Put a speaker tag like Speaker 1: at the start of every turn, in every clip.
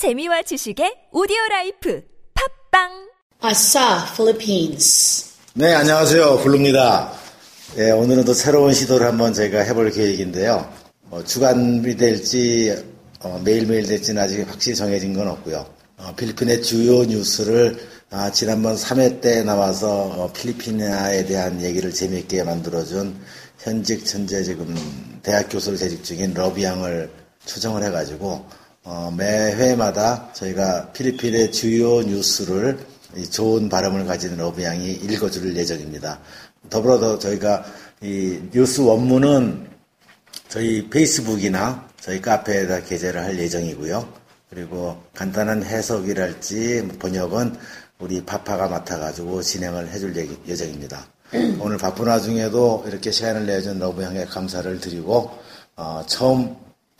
Speaker 1: 재미와 지식의 오디오 라이프 팟빵
Speaker 2: 앗싸, 필리핀.
Speaker 3: 네, 안녕하세요. 블루입니다. 예, 오늘은 또 새로운 시도를 한번 저희가 해볼 계획인데요. 어, 주간이 될지 어, 매일매일 될지는 아직 확실히 정해진 건 없고요. 어, 필리핀의 주요 뉴스를 아, 지난번 3회 때 나와서 어, 필리핀에 대한 얘기를 재미있게 만들어준 현직 현재 지금 대학 교수를 재직 중인 러비 양을 초청을 해가지고 어, 매 회마다 저희가 필리핀의 주요 뉴스를 이 좋은 발음을 가진 러브 양이 읽어줄 예정입니다. 더불어서 저희가 이 뉴스 원문은 저희 페이스북이나 저희 카페에다 게재를 할 예정이고요. 그리고 간단한 해석이랄지 번역은 우리 파파가 맡아가지고 진행을 해줄 예- 예정입니다. 오늘 바쁜 와중에도 이렇게 시간을 내준 러브 양에 감사를 드리고 어, 처음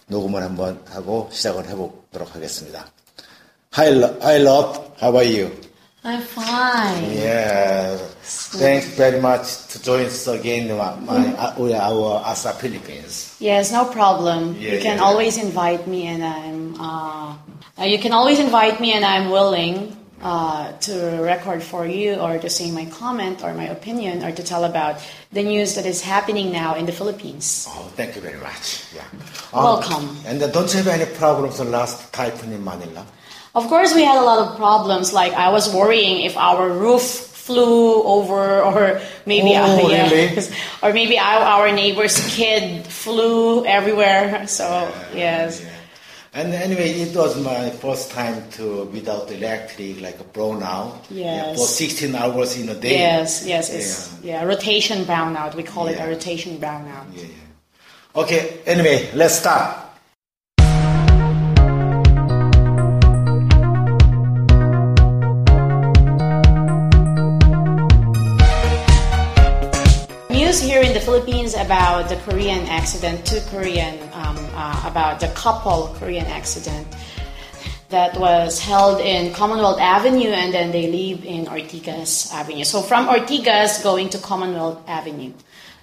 Speaker 3: 녹음을 한번 하고 시작을 해보도록 하겠습니다. Hi, Lo- hi, love. How are you?
Speaker 2: I'm fine.
Speaker 3: Yeah, thanks very much to join us again, my, my, uh, we are our ASA Philippines.
Speaker 2: Yes, no problem.
Speaker 3: Yeah,
Speaker 2: you can
Speaker 3: yeah.
Speaker 2: always invite me, and I'm. Uh, uh, you can always invite me, and I'm willing uh, to record for you, or to say my comment or my opinion, or to tell about the news that is happening now in the Philippines.
Speaker 3: Oh, thank you very much. Yeah.
Speaker 2: Welcome.
Speaker 3: And uh, don't you have any problems the last typhoon in Manila?
Speaker 2: Of course, we had a lot of problems. Like I was worrying if our roof flew over, or maybe
Speaker 3: Oh,
Speaker 2: uh,
Speaker 3: really?
Speaker 2: or maybe our, our neighbor's kid flew everywhere. So yes,
Speaker 3: Yeah. And anyway, it was my first time to without electric, like a brownout. Yeah, for 16 hours in a day.
Speaker 2: yes, yes, it's yeah, rotation brownout. We call it a rotation brownout.
Speaker 3: Yeah, yeah. Okay, anyway, let's start.
Speaker 2: News here in the Philippines about the Korean accident, two Korean, um, uh, about the couple Korean accident that was held in Commonwealth Avenue and then they live in Ortigas Avenue. So from Ortigas going to Commonwealth Avenue.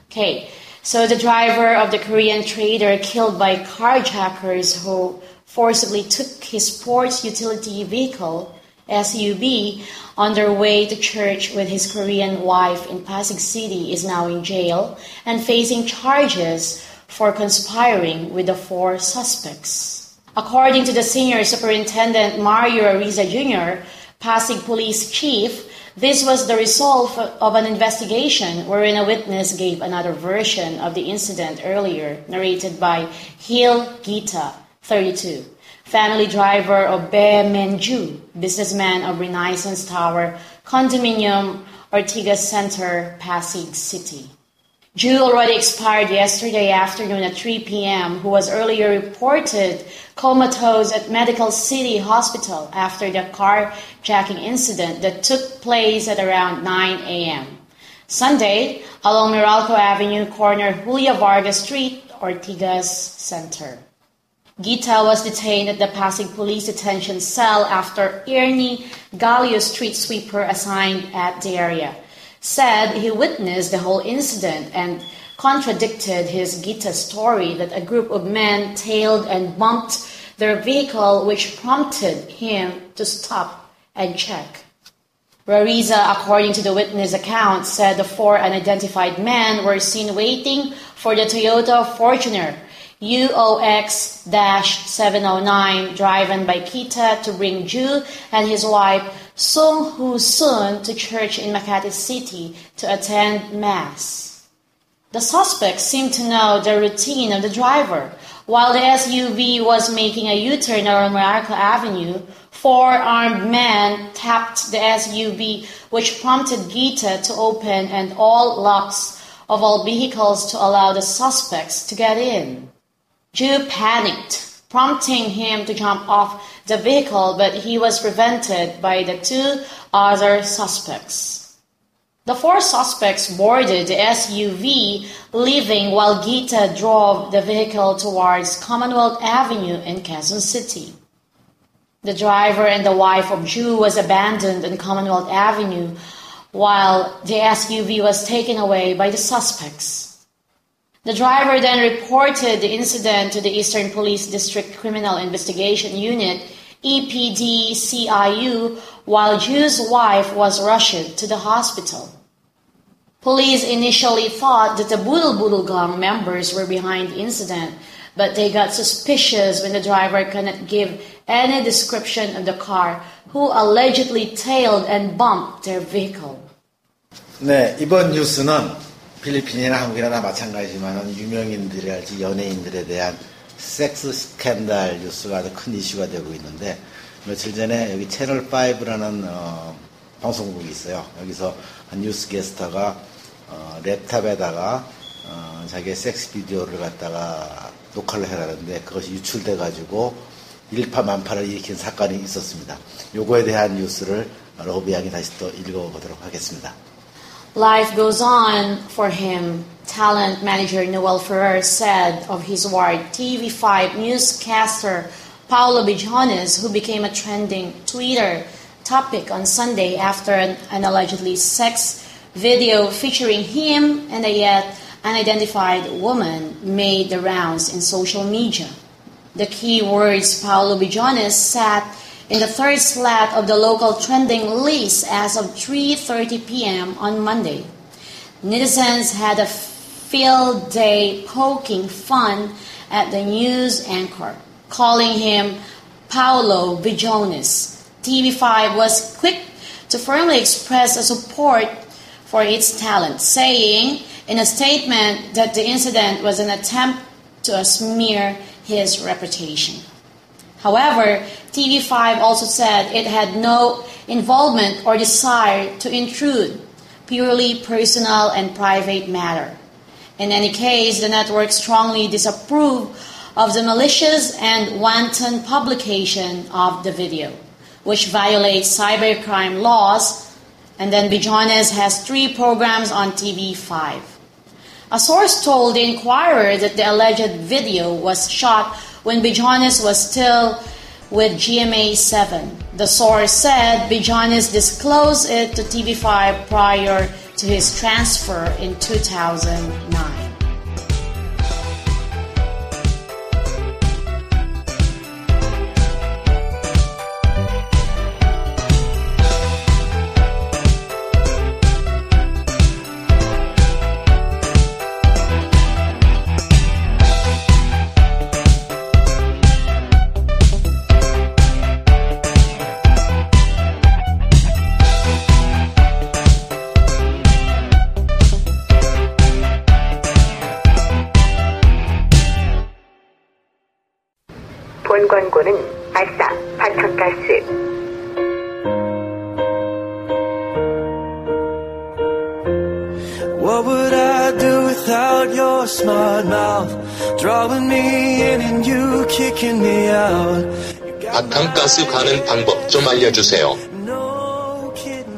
Speaker 2: Okay, so the driver of the Korean trader killed by carjackers who forcibly took his sports utility vehicle SUV on their way to church with his Korean wife in Pasig City is now in jail and facing charges for conspiring with the four suspects. According to the senior superintendent Mario Ariza Jr., Pasig Police Chief, this was the result of an investigation wherein a witness gave another version of the incident earlier, narrated by Hil Gita, 32 family driver of Be Menju, businessman of Renaissance Tower, condominium, Ortigas Center, Pasig City. Ju already expired yesterday afternoon at 3 p.m., who was earlier reported comatose at Medical City Hospital after the carjacking incident that took place at around 9 a.m. Sunday, along Meralco Avenue, corner Julia Vargas Street, Ortigas Center. Gita was detained at the Pasig Police Detention Cell after Ernie Gallio, street sweeper assigned at the area, said he witnessed the whole incident and contradicted his Gita story that a group of men tailed and bumped their vehicle, which prompted him to stop and check. Rariza, according to the witness account, said the four unidentified men were seen waiting for the Toyota Fortuner UOX 709 driven by Kita to bring Ju and his wife Sung Hoo Sun to church in Makati City to attend Mass. The suspects seemed to know the routine of the driver. While the SUV was making a U turn on Miracle Avenue, four armed men tapped the SUV, which prompted Gita to open and all locks of all vehicles to allow the suspects to get in. Ju panicked, prompting him to jump off the vehicle, but he was prevented by the two other suspects. The four suspects boarded the SUV, leaving while Gita drove the vehicle towards Commonwealth Avenue in Quezon City. The driver and the wife of Jew was abandoned in Commonwealth Avenue while the SUV was taken away by the suspects. The driver then reported the incident to the Eastern Police District Criminal Investigation Unit, E EPDCIU while Ju's wife was rushed to the hospital. Police initially thought that the Boodle Boodle Gang members were behind the incident, but they got suspicious when the driver couldn't give any description of the car who allegedly tailed and bumped their vehicle.
Speaker 3: 네, 이번 뉴스는 필리핀이나 한국이나 다 마찬가지지만 유명인들이랄지 연예인들에 대한 섹스 스캔들 뉴스가 아주 큰 이슈가 되고 있는데 며칠 전에 여기 채널 5라는 어, 방송국이 있어요. 여기서 한 뉴스 캐스터가 어, laptop에다가 어, 자기의 섹스 비디오를 갖다가 녹화를 해놨는데 그것이 유출돼 가지고 일파만파를 일으킨 사건이 있었습니다. 요거에 대한 뉴스를 로비 양이 다시 또 읽어보도록 하겠습니다.
Speaker 2: Life goes on for him, talent manager Noel Ferrer said of his ward TV5 newscaster Paolo Bijones, who became a trending Twitter topic on Sunday after an, an allegedly sex video featuring him and a yet unidentified woman made the rounds in social media. The key words Paolo Bijones sat in the third slot of the local trending list as of 3:30 p.m. on Monday. Netizens had a field day poking fun at the news anchor, calling him Paolo Bijones. TV5 was quick to firmly express a support for its talent, saying in a statement that the incident was an attempt to smear his reputation. However, TV5 also said it had no involvement or desire to intrude, purely personal and private matter. In any case, the network strongly disapproved of the malicious and wanton publication of the video, which violates cybercrime laws, and then Bijones has three programs on TV5. A source told the Inquirer that the alleged video was shot when Bijanis was still with GMA 7. The source said Bijanis disclosed it to TV5 prior to his transfer in 2009.
Speaker 4: 가는 방법 좀 알려주세요.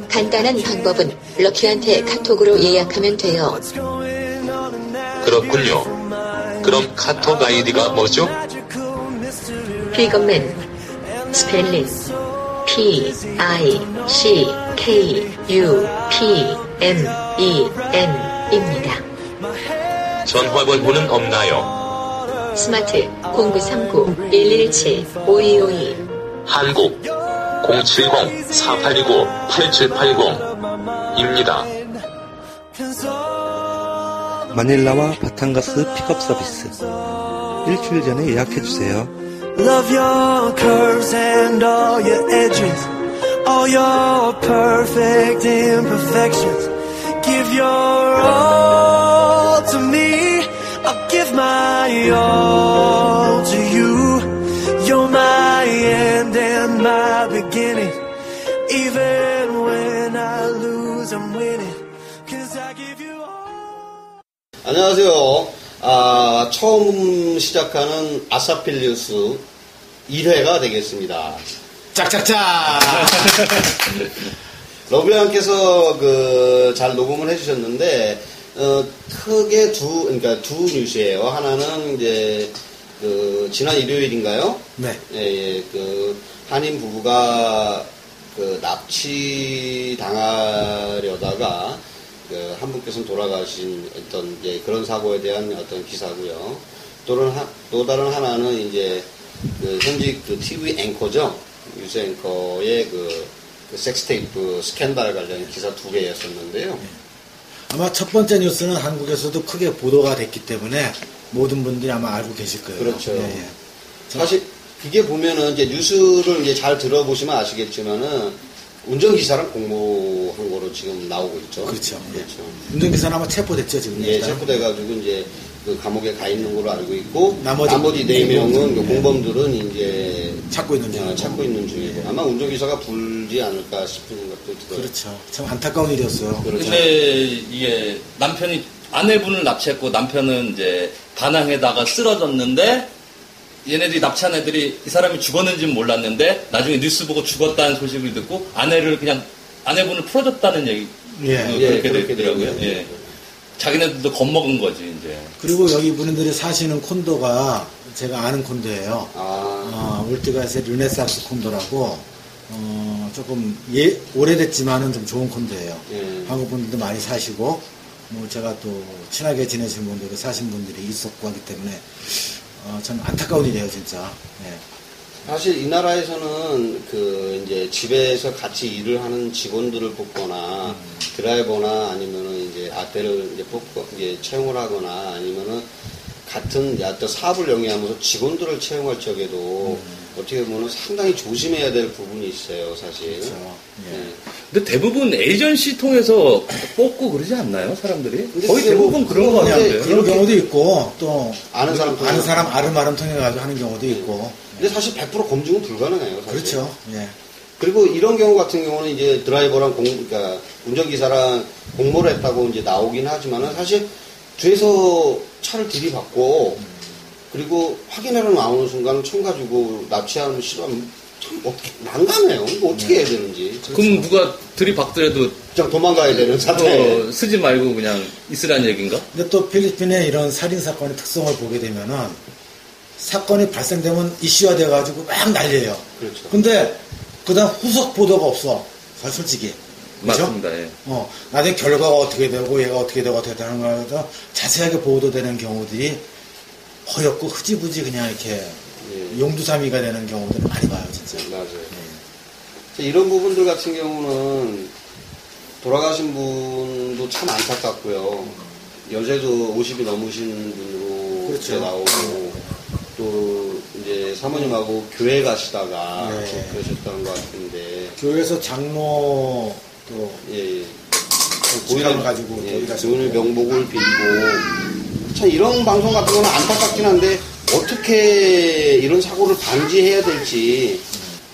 Speaker 5: 간단한 방법은 럭키한테 카톡으로 예약하면 돼요.
Speaker 4: 그렇군요. 그럼 카톡 아이디가 뭐죠?
Speaker 5: 피건맨 스펠링 P I C K U P M E N 입니다.
Speaker 4: 전화번호는 없나요?
Speaker 5: 스마트 0939-117-5252
Speaker 4: 한국 070-4829-8780입니다.
Speaker 6: 마닐라와 바탕가스 픽업 서비스. 일주일 전에 예약해주세요.
Speaker 7: Love your curves and all your edges, all your perfect imperfections. Give your all to me, I'll give my all end and my beginning. Even when I lose, I'm winning. Cause I give you all.
Speaker 8: 안녕하세요. 아, 처음 시작하는 아사필 뉴스 1회가 되겠습니다.
Speaker 3: 짝짝짝!
Speaker 8: 러비안께서 그 잘 녹음을 해주셨는데 어, 크게 두 그러니까 두 뉴스예요. 하나는 이제 그 지난 일요일인가요?
Speaker 3: 네.
Speaker 8: 예, 예, 그 한인 부부가 그 납치 당하려다가 그 한 분께서는 돌아가신 어떤 이제 그런 사고에 대한 어떤 기사고요. 또는 하- 또 다른 하나는 이제 그 현직 그 TV 앵커죠. 뉴스 앵커의 그, 그 섹스테이프 스캔들 관련 기사 두 개였었는데요.
Speaker 9: 아마 첫 번째 뉴스는 한국에서도 크게 보도가 됐기 때문에 모든 분들이 아마 알고 계실 거예요.
Speaker 8: 그렇죠.
Speaker 9: 예, 예.
Speaker 8: 사실 그게 보면은 이제 뉴스를 이제 잘 들어보시면 아시겠지만은 운전기사랑 공모한 거로 지금 나오고 있죠.
Speaker 9: 그렇죠. 예.
Speaker 8: 그렇죠.
Speaker 9: 운전기사는 아마 체포됐죠, 지금.
Speaker 8: 예,
Speaker 9: 일단.
Speaker 8: 체포돼가지고 이제 그 감옥에 가 있는 걸로 알고 있고
Speaker 9: 나머지
Speaker 8: 나머지, 네 명은
Speaker 9: 공범들은,
Speaker 8: 그 공범들은 이제
Speaker 9: 찾고 있는 중이고.
Speaker 8: 어, 찾고 있는 중이고 아마 운전기사가 불지 않을까 싶은 것도 들어요.
Speaker 9: 그렇죠. 참 안타까운 일이었어요.
Speaker 8: 그렇죠.
Speaker 10: 근데 이게 남편이 아내분을 납치했고 남편은 이제 반항에다가 쓰러졌는데 얘네들이 납치한 애들이 이 사람이 죽었는지는 몰랐는데 나중에 뉴스 보고 죽었다는 소식을 듣고 아내를 그냥 아내분을 풀어줬다는 얘기
Speaker 9: 예.
Speaker 10: 어,
Speaker 8: 예,
Speaker 10: 그렇게 되더라고요.
Speaker 8: 되는
Speaker 10: 예. 자기네들도 겁먹은 거지 이제.
Speaker 9: 그리고 여기 분들이 사시는 콘도가 제가 아는 콘도예요.
Speaker 8: 아,
Speaker 9: 어, 울티가스의 르네상스 콘도라고 어, 조금 예, 오래됐지만은 좀 좋은 콘도예요.
Speaker 8: 예.
Speaker 9: 한국 분들도 많이 사시고 뭐 제가 또 친하게 지내신 분들이 사신 분들이 있었고 하기 때문에 어, 참 안타까운 일이에요 진짜. 예.
Speaker 8: 사실 이 나라에서는 그 이제 집에서 같이 일을 하는 직원들을 뽑거나 드라이버나 아니면은 이제 아떼를 이제 뽑고 이제 채용을 하거나 아니면은 같은 어떤 사업을 영위하면서 직원들을 채용할 적에도 어떻게 보면 상당히 조심해야 될 부분이 있어요, 사실.
Speaker 9: 그렇죠. 예.
Speaker 8: 예.
Speaker 10: 근데 대부분 에이전시 통해서 뽑고 그러지 않나요 사람들이? 거의 대부분
Speaker 8: 뭐-
Speaker 10: 그런 거 같은데.
Speaker 9: 그런 경우도 있고 또
Speaker 8: 아는 사람
Speaker 9: 아는
Speaker 8: 통해서.
Speaker 9: 사람 아름아름 통해 가지고 하는 경우도 있고.
Speaker 8: 근데 사실 100% 검증은 불가능해요, 사실.
Speaker 9: 그렇죠. 예.
Speaker 8: 그리고 이런 경우 같은 경우는 이제 드라이버랑 공, 그러니까 운전기사랑 공모를 했다고 이제 나오긴 하지만은 사실 뒤에서 차를 들이받고 그리고 확인하러 나오는 순간 총 가지고 납치하는 실험 참 어떻게 난감해요. 이거 어떻게 해야 되는지.
Speaker 10: 그럼 누가 들이박더라도
Speaker 8: 그냥 도망가야 되는 사태.
Speaker 10: 어, 쓰지 말고 그냥 있으란 얘기인가?
Speaker 9: 근데 또 필리핀의 이런 살인 사건의 특성을 보게 되면은 사건이 발생되면 이슈화 돼가지고 막 난리예요.
Speaker 8: 그렇죠.
Speaker 9: 근데 그다음 후속 보도가 없어. 사- 솔직히. 그죠?
Speaker 10: 맞습니다. 예.
Speaker 9: 어, 나중에 결과가 어떻게 되고 얘가 어떻게 되고 어떻게 되는 거에 대해서 자세하게 보도되는 경우들이 허옇고 흐지부지 그냥 이렇게
Speaker 8: 예.
Speaker 9: 용두사미가 되는 경우들을 많이 봐요, 진짜.
Speaker 8: 맞아요. 자, 이런 부분들 같은 경우는 돌아가신 분도 참 안타깝고요. 연세도 50이 넘으신 분으로
Speaker 9: 그렇죠.
Speaker 8: 나오고 또 이제 사모님하고 교회 가시다가
Speaker 9: 네.
Speaker 8: 또 그러셨다는 것 같은데
Speaker 9: 교회에서 장로 또
Speaker 8: 예, 예.
Speaker 9: 시간을 가지고
Speaker 8: 예. 교훈의 명복을 빌고 참 이런 방송 같은 거는 안타깝긴 한데 어떻게 이런 사고를 방지해야 될지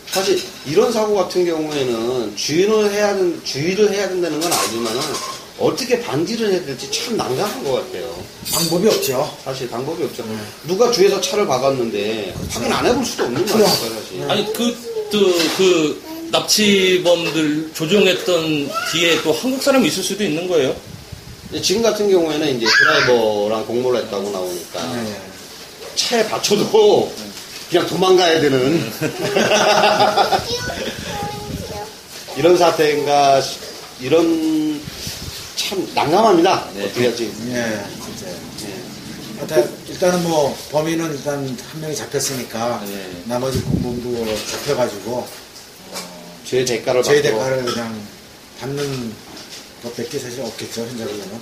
Speaker 8: 사실 이런 사고 같은 경우에는 주의를 해야 된 주의를 해야 된다는 건 알지만은 어떻게 방지를 해야 될지 참 난감한 것 같아요.
Speaker 9: 방법이 없죠.
Speaker 8: 사실 방법이 없죠. 누가 뒤에서 차를 박았는데 확인 안 해볼 수도 없는 거예요, 사실.
Speaker 10: 아니 그, 또, 그 납치범들 조종했던 뒤에 또 한국 사람이 있을 수도 있는 거예요.
Speaker 8: 지금 같은 경우에는 이제 드라이버랑 공모를 했다고 나오니까
Speaker 9: 네.
Speaker 8: 차에 받쳐도 그냥 도망가야 되는 이런 사태인가 싶- 이런 참 난감합니다. 어떻게 하지?
Speaker 9: 예, 진짜요. 일단, 일단은 뭐, 범인은 일단 한 명이 잡혔으니까,
Speaker 10: 네.
Speaker 9: 나머지 공범도 잡혀가지고,
Speaker 8: 죄의 대가를
Speaker 9: 제
Speaker 8: 받고
Speaker 9: 대가를 그냥 받는 것밖에 사실 없겠죠, 현재로는. 네.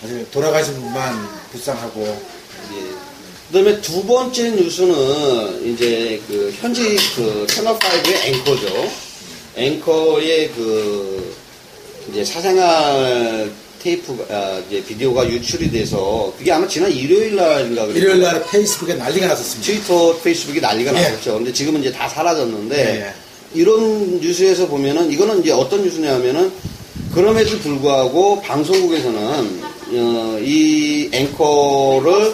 Speaker 9: 사실 돌아가신 분만 불쌍하고,
Speaker 8: 예. 그다음에 두 번째 뉴스는 이제 그 현지 그 채널 5의 앵커죠. 앵커의 그 이제 사생활 테이프 아, 이제 비디오가 유출이 돼서 그게 아마 지난 일요일 날인가 그랬죠.
Speaker 9: 일요일 날에 페이스북에 난리가 났었습니다.
Speaker 8: 트위터, 페이스북이 난리가
Speaker 9: 예.
Speaker 8: 났었죠. 근데 지금은 이제 다 사라졌는데
Speaker 9: 예, 예.
Speaker 8: 이런 뉴스에서 보면은 이거는 이제 어떤 뉴스냐면은 그럼에도 불구하고 방송국에서는 어, 이 앵커를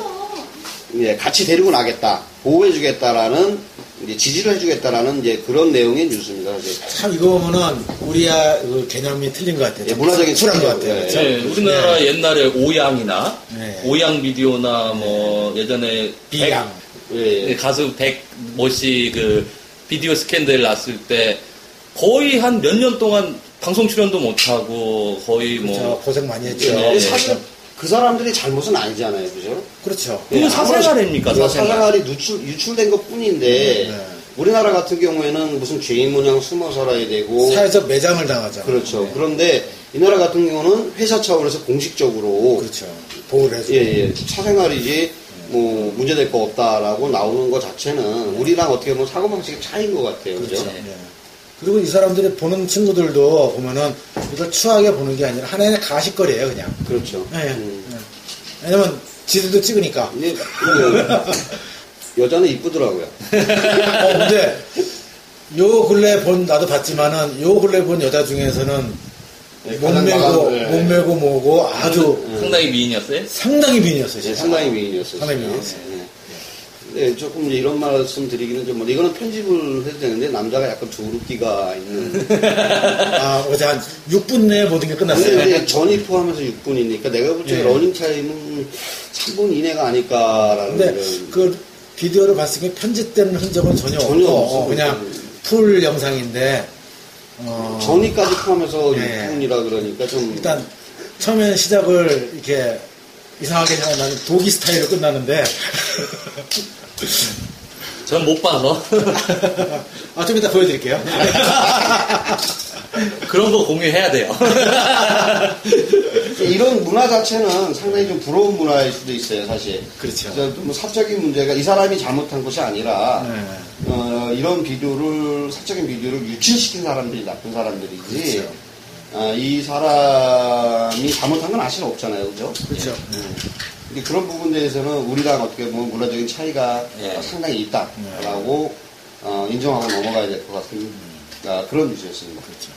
Speaker 8: 예, 같이 데리고 나겠다, 보호해주겠다라는 이제 지지를 해주겠다라는 이제 그런 내용의 뉴스입니다. 사실.
Speaker 9: 참 이거 보면은 우리야 그 개념이 틀린 것 같아요.
Speaker 8: 예, 문화적인
Speaker 9: 출한 것. 같아요.
Speaker 8: 예.
Speaker 10: 우리나라 옛날에 오양이나
Speaker 9: 네.
Speaker 10: 오양 비디오나 뭐 예전에
Speaker 9: 비양.
Speaker 10: 백-
Speaker 8: 예, 예.
Speaker 10: 가수 백 뭐씨 그 비디오 스캔들 났을 때 거의 한 몇 년 동안 방송 출연도 못 하고 거의
Speaker 9: 그렇죠.
Speaker 10: 뭐
Speaker 9: 고생 많이 했죠.
Speaker 10: 예,
Speaker 8: 근데
Speaker 10: 예.
Speaker 8: 사실 그 사람들이 잘못은 아니잖아요, 그죠?
Speaker 9: 그렇죠.
Speaker 10: 그건 사생활입니까,
Speaker 8: 그건
Speaker 10: 사생활?
Speaker 8: 사생활이 유출, 유출된 것 뿐인데,
Speaker 9: 네.
Speaker 8: 우리나라 같은 경우에는 무슨 죄인 모양 숨어 살아야 되고
Speaker 9: 사회적 매장을 당하죠.
Speaker 8: 그렇죠. 그런데 이 나라 같은 경우는 회사 차원에서 공식적으로
Speaker 9: 그렇죠. 보호를 해주고.
Speaker 8: 예, 예. 사생활이지 뭐 문제될 거 없다라고 나오는 것 자체는 우리랑 어떻게 보면 사고방식의 차이인 것 같아요. 그죠?
Speaker 9: 그렇죠. 예. 그리고 이 사람들이 보는 친구들도 보면은 이걸 추하게 보는 게 아니라 하나의 가식거리예요, 그냥.
Speaker 8: 그렇죠.
Speaker 9: 예, 예.
Speaker 8: 음.
Speaker 9: 예. 왜냐면 지들도 찍으니까.
Speaker 8: 그 여자는 이쁘더라고요.
Speaker 9: 어, 근데 요 근래 본 나도 봤지만은 요 근래 본 여자 중에서는
Speaker 8: 네,
Speaker 9: 몸매고
Speaker 8: 네.
Speaker 9: 몸매고 뭐고 아주
Speaker 10: 상당히 미인이었어요?
Speaker 9: 상당히 미인이었어요.
Speaker 8: 네,
Speaker 9: 진짜.
Speaker 8: 상당히 미인이었어요.
Speaker 9: 상당히 미인이었어요.
Speaker 8: 네. 네, 조금 이제 이런 말씀 드리기는 좀, 뭐, 이거는 편집을 해도 되는데, 남자가 약간 조르기가 있는.
Speaker 9: 아, 어제 한 6분 내에 모든 게 끝났어요.
Speaker 8: 근데 이제 전희 포함해서 6분이니까 내가 볼때
Speaker 9: 네.
Speaker 8: 러닝 타임은 3분 이내가 아닐까라는.
Speaker 9: 근데
Speaker 8: 이런-
Speaker 9: 그 비디오를 봤을 때 편집된 흔적은 전혀,
Speaker 8: 전혀
Speaker 9: 없고.
Speaker 8: 어,
Speaker 9: 그냥 full 영상인데 어,
Speaker 8: 전희까지 포함해서
Speaker 9: 네.
Speaker 8: 6분이라 그러니까 좀.
Speaker 9: 일단 처음에 시작을 이렇게 이상하게 생각나는 독일 스타일로 끝나는데
Speaker 10: 전 못 봐서
Speaker 9: 아, 좀 이따 보여드릴게요.
Speaker 10: 그런 거 공유해야 돼요.
Speaker 8: 이런 문화 자체는 상당히 좀 부러운 문화일 수도 있어요, 사실.
Speaker 9: 그렇죠.
Speaker 8: 그래서 뭐 사적인 문제가 이 사람이 잘못한 것이 아니라
Speaker 9: 네.
Speaker 8: 어, 이런 비디오를 사적인 비디오를 유출시킨 사람들이 나쁜 사람들이지.
Speaker 9: 그렇죠.
Speaker 8: 아, 이 사람이 잘못한 건 사실 없잖아요, 그죠?
Speaker 9: 그렇죠.
Speaker 8: 근데 그런 부분에서는 우리랑 어떻게 보면 문화적인 차이가
Speaker 10: 예.
Speaker 8: 상당히 있다라고 어, 인정하고 넘어가야 될 것 같은 아, 그런 뉴스였습니다.
Speaker 9: 그렇죠.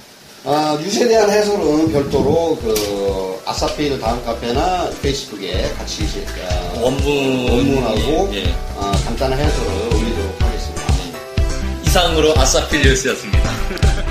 Speaker 8: 아, 뉴스에 대한 해설은 별도로 그 아사필 다음 카페나 페이스북에 같이 이제, 아,
Speaker 10: 원문
Speaker 8: 원문하고
Speaker 10: 예.
Speaker 8: 아, 간단한 해설을 올리도록 하겠습니다.
Speaker 10: 이상으로 아싸필리우스였습니다.